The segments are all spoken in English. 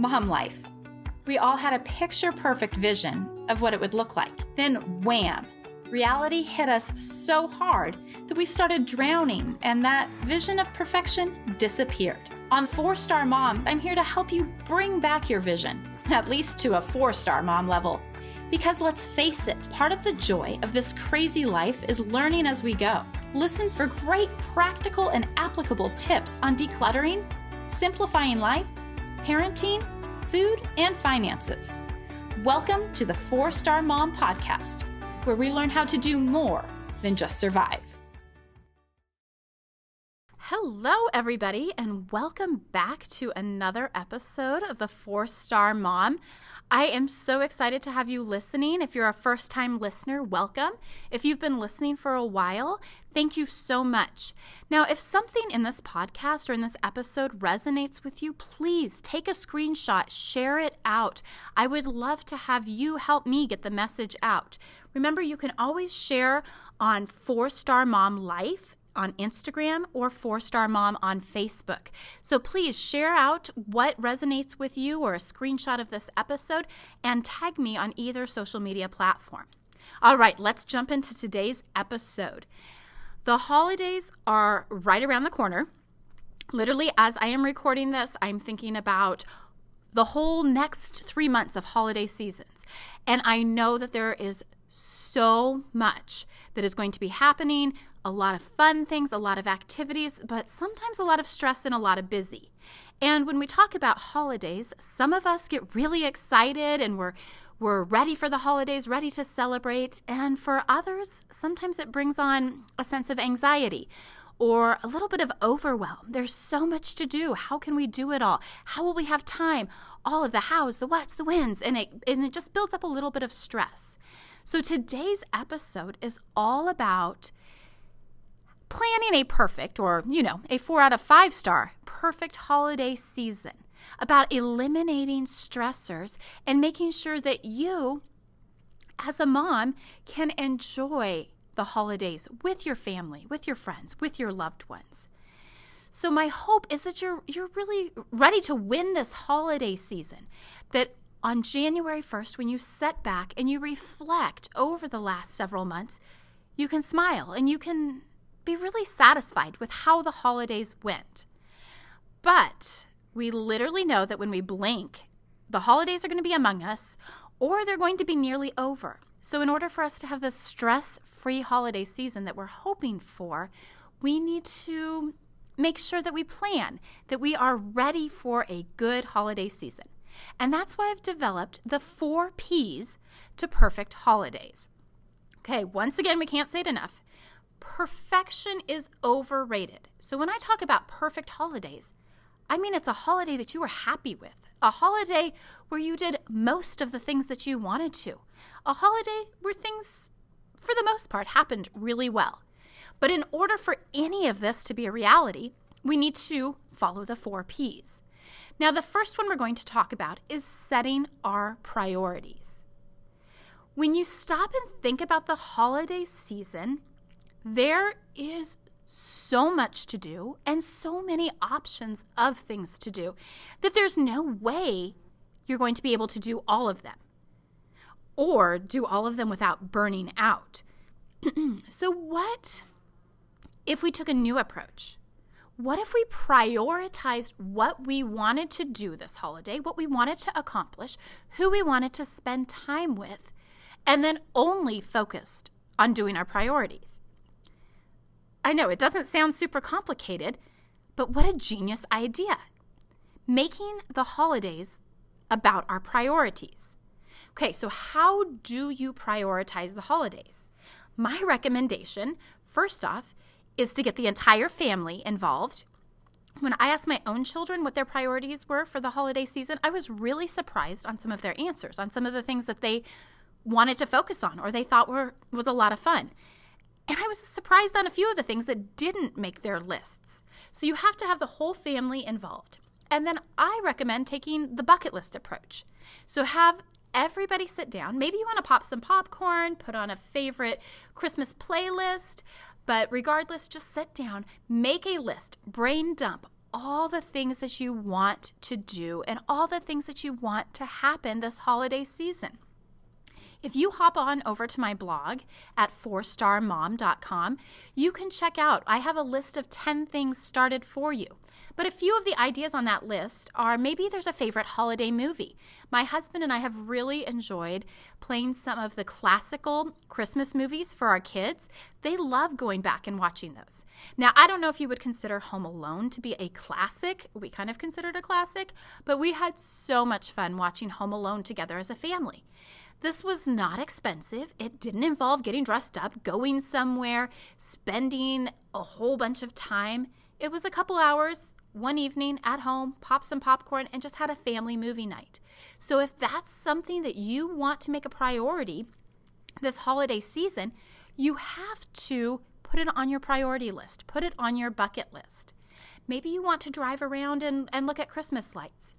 mom life. We all had a picture perfect vision of what it would look like. Then, wham! Reality hit us so hard that we started drowning, and that vision of perfection disappeared. On Four Star Mom, I'm here to help you bring back your vision, at least to a four star mom level. Because let's face it, part of the joy of this crazy life is learning as we go. Listen for great practical and applicable tips on decluttering, simplifying life, parenting, food, and finances. Welcome to the Four Star Mom Podcast, where we learn how to do more than just survive. Hello, everybody, and welcome back to another episode of the Four Star Mom. I am so excited to have you listening. If you're a first time listener, welcome. If you've been listening for a while, thank you so much. Now, if something in this podcast or in this episode resonates with you, please take a screenshot, share it out. I would love to have you help me get the message out. Remember, you can always share on Four Star Mom Life on Instagram or Four Star Mom on Facebook. So please share out what resonates with you or a screenshot of this episode and tag me on either social media platform. All right, let's jump into today's episode. The holidays are right around the corner. Literally, as I am recording this, I'm thinking about the whole next three months of holiday seasons. And I know that there is so much that is going to be happening a lot of fun things, a lot of activities, but sometimes a lot of stress and a lot of busy. And when we talk about holidays, some of us get really excited and we're we're ready for the holidays, ready to celebrate, and for others, sometimes it brings on a sense of anxiety or a little bit of overwhelm. There's so much to do. How can we do it all? How will we have time? All of the hows, the whats, the wins, and it and it just builds up a little bit of stress. So today's episode is all about planning a perfect, or, you know, a four out of five star perfect holiday season, about eliminating stressors and making sure that you, as a mom, can enjoy the holidays with your family, with your friends, with your loved ones. So my hope is that you're you're really ready to win this holiday season. That on January 1st when you set back and you reflect over the last several months, you can smile and you can be really satisfied with how the holidays went. But we literally know that when we blink, the holidays are going to be among us or they're going to be nearly over. So, in order for us to have this stress free holiday season that we're hoping for, we need to make sure that we plan, that we are ready for a good holiday season. And that's why I've developed the four P's to perfect holidays. Okay, once again, we can't say it enough perfection is overrated. So when I talk about perfect holidays, I mean it's a holiday that you were happy with, a holiday where you did most of the things that you wanted to, a holiday where things, for the most part, happened really well. But in order for any of this to be a reality, we need to follow the four P's. Now, the first one we're going to talk about is setting our priorities. When you stop and think about the holiday season, there is so much to do and so many options of things to do that there's no way you're going to be able to do all of them or do all of them without burning out. so, what if we took a new approach? What if we prioritized what we wanted to do this holiday, what we wanted to accomplish, who we wanted to spend time with, and then only focused on doing our priorities? I know it doesn't sound super complicated, but what a genius idea. Making the holidays about our priorities. Okay, so how do you prioritize the holidays? My recommendation, first off, is to get the entire family involved. When I asked my own children what their priorities were for the holiday season, I was really surprised on some of their answers, on some of the things that they wanted to focus on or they thought were was a lot of fun. And I was surprised on a few of the things that didn't make their lists. So you have to have the whole family involved. And then I recommend taking the bucket list approach. So have everybody sit down. Maybe you want to pop some popcorn, put on a favorite Christmas playlist, but regardless, just sit down, make a list, brain dump all the things that you want to do and all the things that you want to happen this holiday season. If you hop on over to my blog at fourstarmom.com, you can check out. I have a list of 10 things started for you. But a few of the ideas on that list are maybe there's a favorite holiday movie. My husband and I have really enjoyed playing some of the classical Christmas movies for our kids. They love going back and watching those. Now, I don't know if you would consider Home Alone to be a classic. We kind of considered a classic, but we had so much fun watching Home Alone together as a family. This was not expensive. It didn't involve getting dressed up, going somewhere, spending a whole bunch of time. It was a couple hours, one evening at home, pop some popcorn, and just had a family movie night. So if that's something that you want to make a priority this holiday season, you have to put it on your priority list, put it on your bucket list. Maybe you want to drive around and, and look at Christmas lights.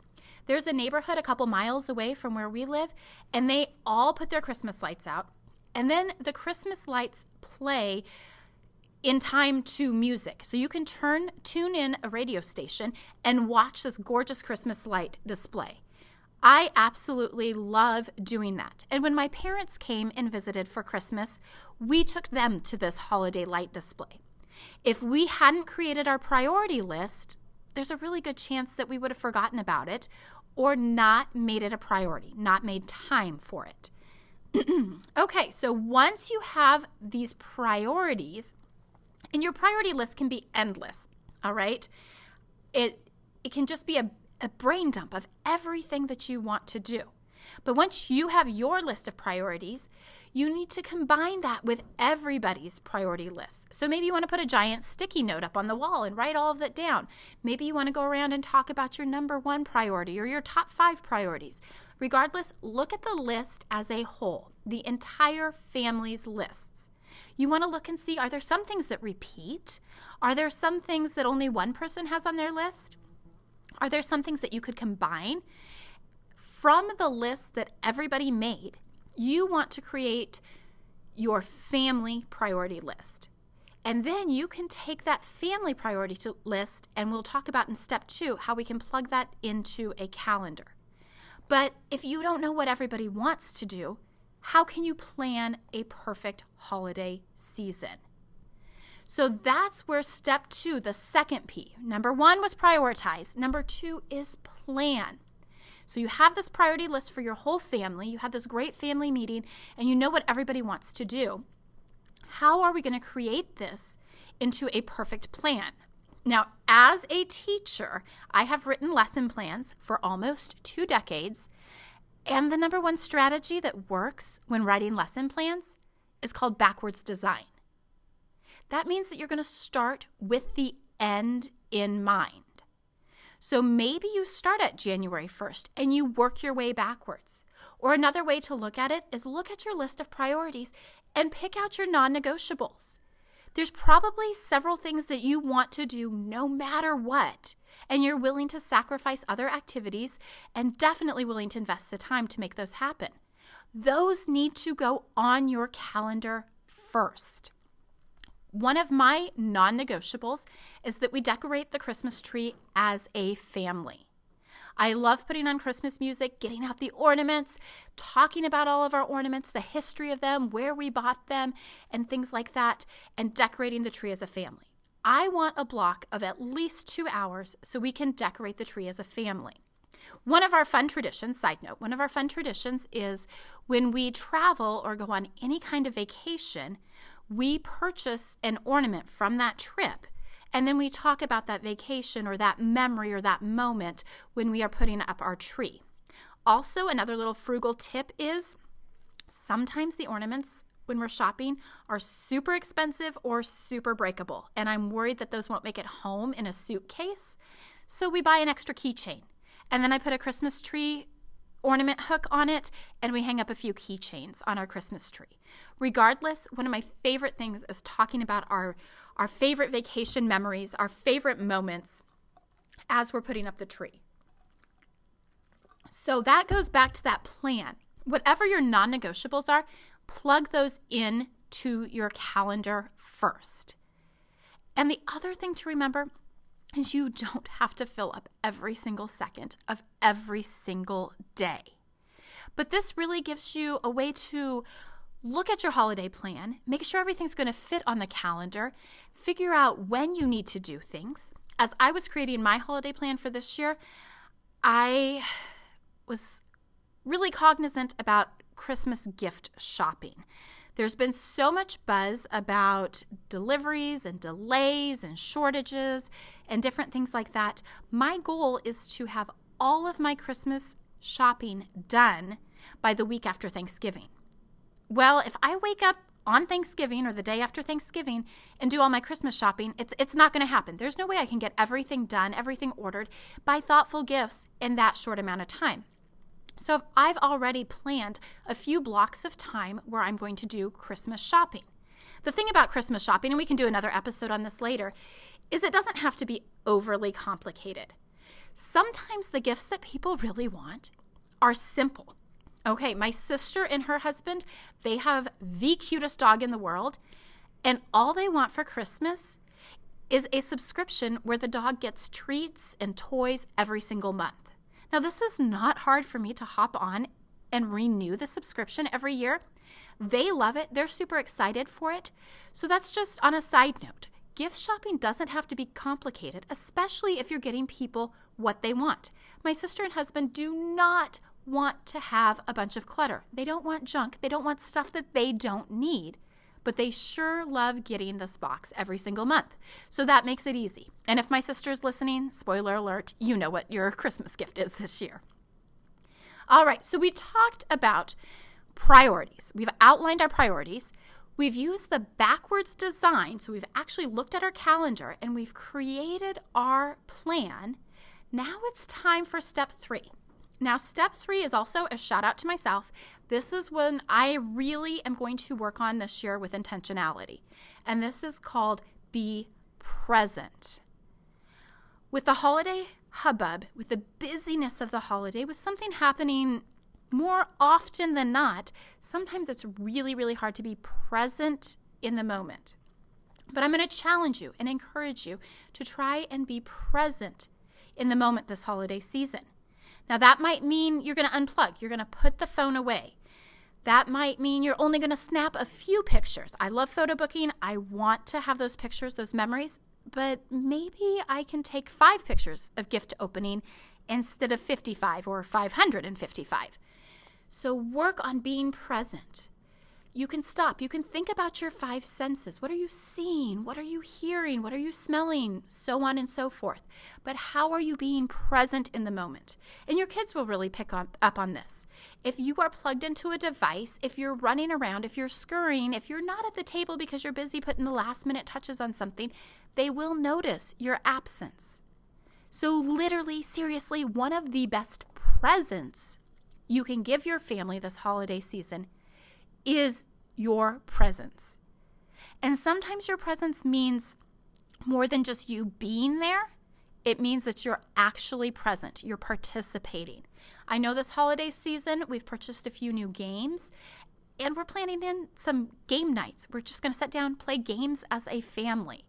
There's a neighborhood a couple miles away from where we live, and they all put their Christmas lights out. And then the Christmas lights play in time to music. So you can turn tune in a radio station and watch this gorgeous Christmas light display. I absolutely love doing that. And when my parents came and visited for Christmas, we took them to this holiday light display. If we hadn't created our priority list, there's a really good chance that we would have forgotten about it or not made it a priority, not made time for it. okay, so once you have these priorities, and your priority list can be endless, all right? It it can just be a, a brain dump of everything that you want to do. But once you have your list of priorities, you need to combine that with everybody's priority list. So maybe you want to put a giant sticky note up on the wall and write all of that down. Maybe you want to go around and talk about your number one priority or your top five priorities. Regardless, look at the list as a whole, the entire family's lists. You want to look and see are there some things that repeat? Are there some things that only one person has on their list? Are there some things that you could combine? From the list that everybody made, you want to create your family priority list. And then you can take that family priority list, and we'll talk about in step two how we can plug that into a calendar. But if you don't know what everybody wants to do, how can you plan a perfect holiday season? So that's where step two, the second P. Number one was prioritize, number two is plan. So you have this priority list for your whole family, you have this great family meeting, and you know what everybody wants to do. How are we going to create this into a perfect plan? Now, as a teacher, I have written lesson plans for almost two decades. And the number one strategy that works when writing lesson plans is called backwards design. That means that you're going to start with the end in mind. So maybe you start at January 1st and you work your way backwards. Or another way to look at it is look at your list of priorities and pick out your non negotiables. There's probably several things that you want to do no matter what, and you're willing to sacrifice other activities and definitely willing to invest the time to make those happen. Those need to go on your calendar first. One of my non negotiables is that we decorate the Christmas tree as a family. I love putting on Christmas music, getting out the ornaments, talking about all of our ornaments, the history of them, where we bought them, and things like that, and decorating the tree as a family. I want a block of at least two hours so we can decorate the tree as a family. One of our fun traditions, side note, one of our fun traditions is when we travel or go on any kind of vacation, we purchase an ornament from that trip. And then we talk about that vacation or that memory or that moment when we are putting up our tree. Also, another little frugal tip is sometimes the ornaments when we're shopping are super expensive or super breakable. And I'm worried that those won't make it home in a suitcase. So we buy an extra keychain. And then I put a Christmas tree ornament hook on it, and we hang up a few keychains on our Christmas tree. Regardless, one of my favorite things is talking about our, our favorite vacation memories, our favorite moments as we're putting up the tree. So that goes back to that plan. Whatever your non negotiables are, plug those in to your calendar first. And the other thing to remember is you don't have to fill up every single second of every single day. But this really gives you a way to look at your holiday plan, make sure everything's going to fit on the calendar, figure out when you need to do things. As I was creating my holiday plan for this year, I was really cognizant about Christmas gift shopping. There's been so much buzz about deliveries and delays and shortages and different things like that. My goal is to have all of my Christmas shopping done by the week after Thanksgiving. Well, if I wake up on Thanksgiving or the day after Thanksgiving and do all my Christmas shopping, it's it's not going to happen. There's no way I can get everything done, everything ordered, buy thoughtful gifts in that short amount of time. So I've already planned a few blocks of time where I'm going to do Christmas shopping. The thing about Christmas shopping, and we can do another episode on this later, is it doesn't have to be overly complicated. Sometimes the gifts that people really want are simple. Okay, my sister and her husband, they have the cutest dog in the world, and all they want for Christmas is a subscription where the dog gets treats and toys every single month. Now, this is not hard for me to hop on and renew the subscription every year. They love it, they're super excited for it. So, that's just on a side note. Gift shopping doesn't have to be complicated, especially if you're getting people what they want. My sister and husband do not want to have a bunch of clutter. They don't want junk, they don't want stuff that they don't need but they sure love getting this box every single month. So that makes it easy. And if my sister's listening, spoiler alert, you know what your Christmas gift is this year. All right, so we talked about priorities. We've outlined our priorities. We've used the backwards design, so we've actually looked at our calendar and we've created our plan. Now it's time for step three. Now, step three is also a shout out to myself. This is when I really am going to work on this year with intentionality. And this is called be present. With the holiday hubbub, with the busyness of the holiday, with something happening more often than not, sometimes it's really, really hard to be present in the moment. But I'm going to challenge you and encourage you to try and be present in the moment this holiday season. Now, that might mean you're going to unplug, you're going to put the phone away. That might mean you're only going to snap a few pictures. I love photo booking. I want to have those pictures, those memories, but maybe I can take five pictures of gift opening instead of 55 or 555. So work on being present you can stop. You can think about your five senses. What are you seeing? What are you hearing? What are you smelling? So on and so forth. But how are you being present in the moment? And your kids will really pick up, up on this. If you are plugged into a device, if you're running around, if you're scurrying, if you're not at the table because you're busy putting the last minute touches on something, they will notice your absence. So, literally, seriously, one of the best presents you can give your family this holiday season is your presence. And sometimes your presence means more than just you being there, it means that you're actually present, you're participating. I know this holiday season we've purchased a few new games and we're planning in some game nights. We're just going to sit down, play games as a family.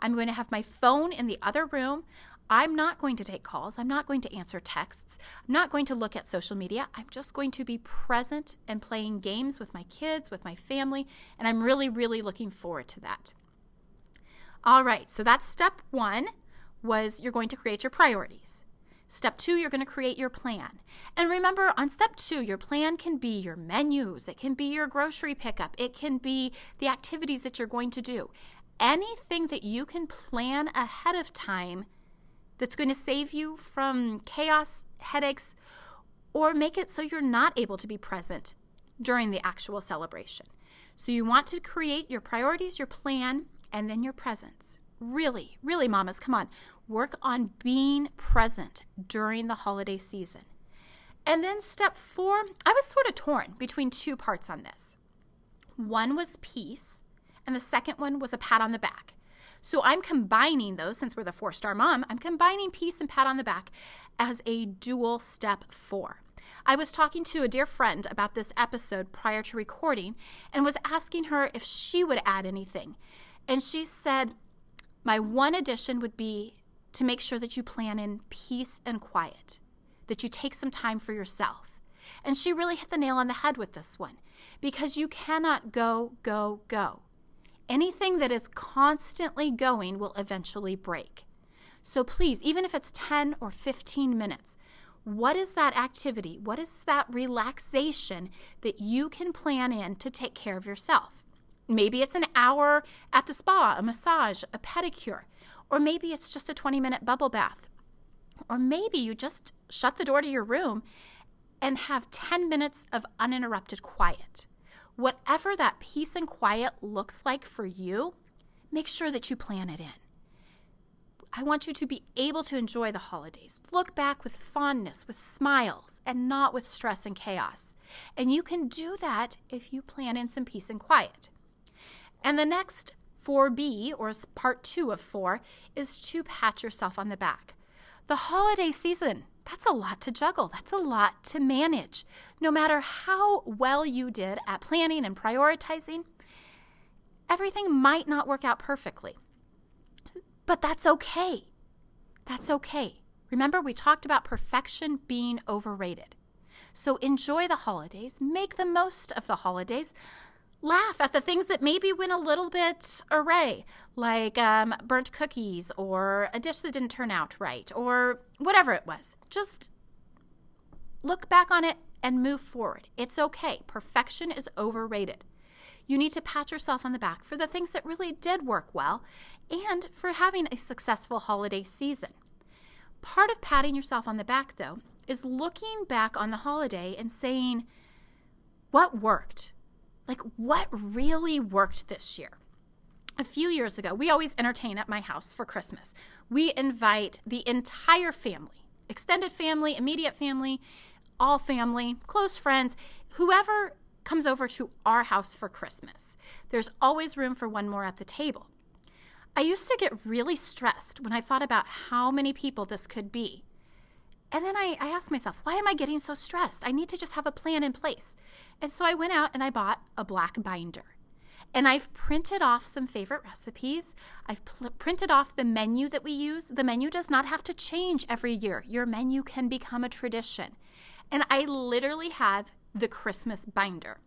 I'm going to have my phone in the other room. I'm not going to take calls. I'm not going to answer texts. I'm not going to look at social media. I'm just going to be present and playing games with my kids, with my family, and I'm really, really looking forward to that. All right, so that's step one was you're going to create your priorities. Step two, you're going to create your plan. And remember, on step two, your plan can be your menus, it can be your grocery pickup, it can be the activities that you're going to do. Anything that you can plan ahead of time that's going to save you from chaos, headaches, or make it so you're not able to be present during the actual celebration. So you want to create your priorities, your plan, and then your presence. Really, really, mamas, come on. Work on being present during the holiday season. And then step four, I was sort of torn between two parts on this. One was peace, and the second one was a pat on the back. So I'm combining those, since we're the four star mom, I'm combining peace and pat on the back as a dual step four. I was talking to a dear friend about this episode prior to recording and was asking her if she would add anything. And she said, My one addition would be to make sure that you plan in peace and quiet, that you take some time for yourself. And she really hit the nail on the head with this one because you cannot go, go, go. Anything that is constantly going will eventually break. So please, even if it's 10 or 15 minutes, what is that activity? What is that relaxation that you can plan in to take care of yourself? Maybe it's an hour at the spa, a massage, a pedicure, or maybe it's just a 20 minute bubble bath. Or maybe you just shut the door to your room and have 10 minutes of uninterrupted quiet. Whatever that peace and quiet looks like for you, make sure that you plan it in. I want you to be able to enjoy the holidays. Look back with fondness, with smiles, and not with stress and chaos. And you can do that if you plan in some peace and quiet. And the next 4B, or part two of four, is to pat yourself on the back. The holiday season, that's a lot to juggle. That's a lot to manage. No matter how well you did at planning and prioritizing, everything might not work out perfectly. But that's okay. That's okay. Remember, we talked about perfection being overrated. So enjoy the holidays, make the most of the holidays. Laugh at the things that maybe went a little bit array, like um, burnt cookies or a dish that didn't turn out right or whatever it was. Just look back on it and move forward. It's okay. Perfection is overrated. You need to pat yourself on the back for the things that really did work well and for having a successful holiday season. Part of patting yourself on the back, though, is looking back on the holiday and saying, what worked? Like, what really worked this year? A few years ago, we always entertain at my house for Christmas. We invite the entire family, extended family, immediate family, all family, close friends, whoever comes over to our house for Christmas. There's always room for one more at the table. I used to get really stressed when I thought about how many people this could be. And then I, I asked myself, why am I getting so stressed? I need to just have a plan in place. And so I went out and I bought a black binder. And I've printed off some favorite recipes. I've pl- printed off the menu that we use. The menu does not have to change every year. Your menu can become a tradition. And I literally have the Christmas binder.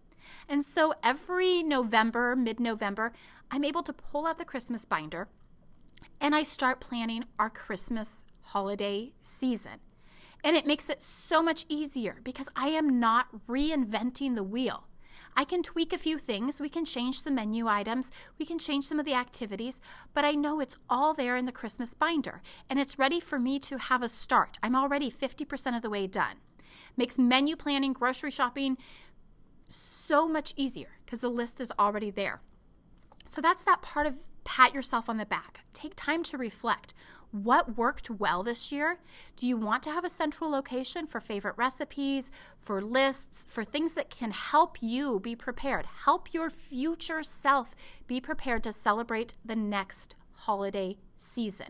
And so every November, mid November, I'm able to pull out the Christmas binder and I start planning our Christmas holiday season. And it makes it so much easier because I am not reinventing the wheel. I can tweak a few things. We can change some menu items. We can change some of the activities, but I know it's all there in the Christmas binder and it's ready for me to have a start. I'm already 50% of the way done. Makes menu planning, grocery shopping so much easier because the list is already there. So that's that part of pat yourself on the back. Take time to reflect. What worked well this year? Do you want to have a central location for favorite recipes, for lists, for things that can help you be prepared? Help your future self be prepared to celebrate the next holiday season.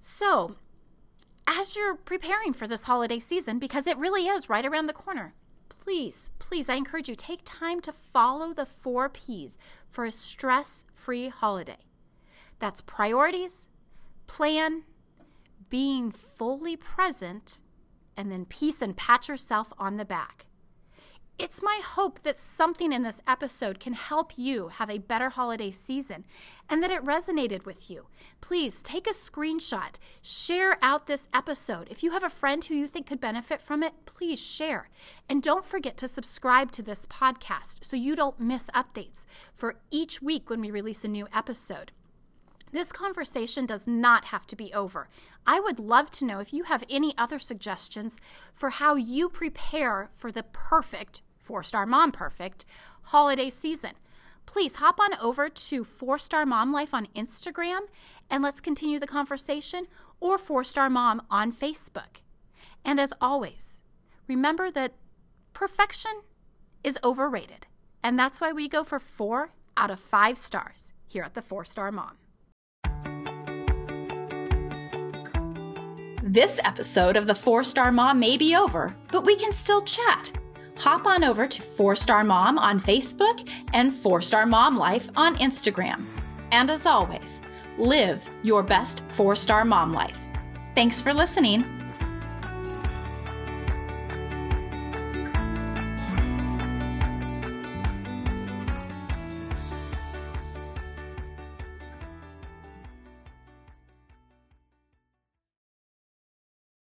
So, as you're preparing for this holiday season, because it really is right around the corner, please, please, I encourage you take time to follow the four P's for a stress free holiday. That's priorities, plan, being fully present, and then peace and pat yourself on the back. It's my hope that something in this episode can help you have a better holiday season and that it resonated with you. Please take a screenshot, share out this episode. If you have a friend who you think could benefit from it, please share. And don't forget to subscribe to this podcast so you don't miss updates for each week when we release a new episode. This conversation does not have to be over. I would love to know if you have any other suggestions for how you prepare for the perfect Four Star Mom Perfect holiday season. Please hop on over to Four Star Mom Life on Instagram and let's continue the conversation, or Four Star Mom on Facebook. And as always, remember that perfection is overrated. And that's why we go for four out of five stars here at the Four Star Mom. This episode of the Four Star Mom may be over, but we can still chat hop on over to 4 Star Mom on Facebook and 4 Star Mom Life on Instagram. And as always, live your best four star mom life. Thanks for listening.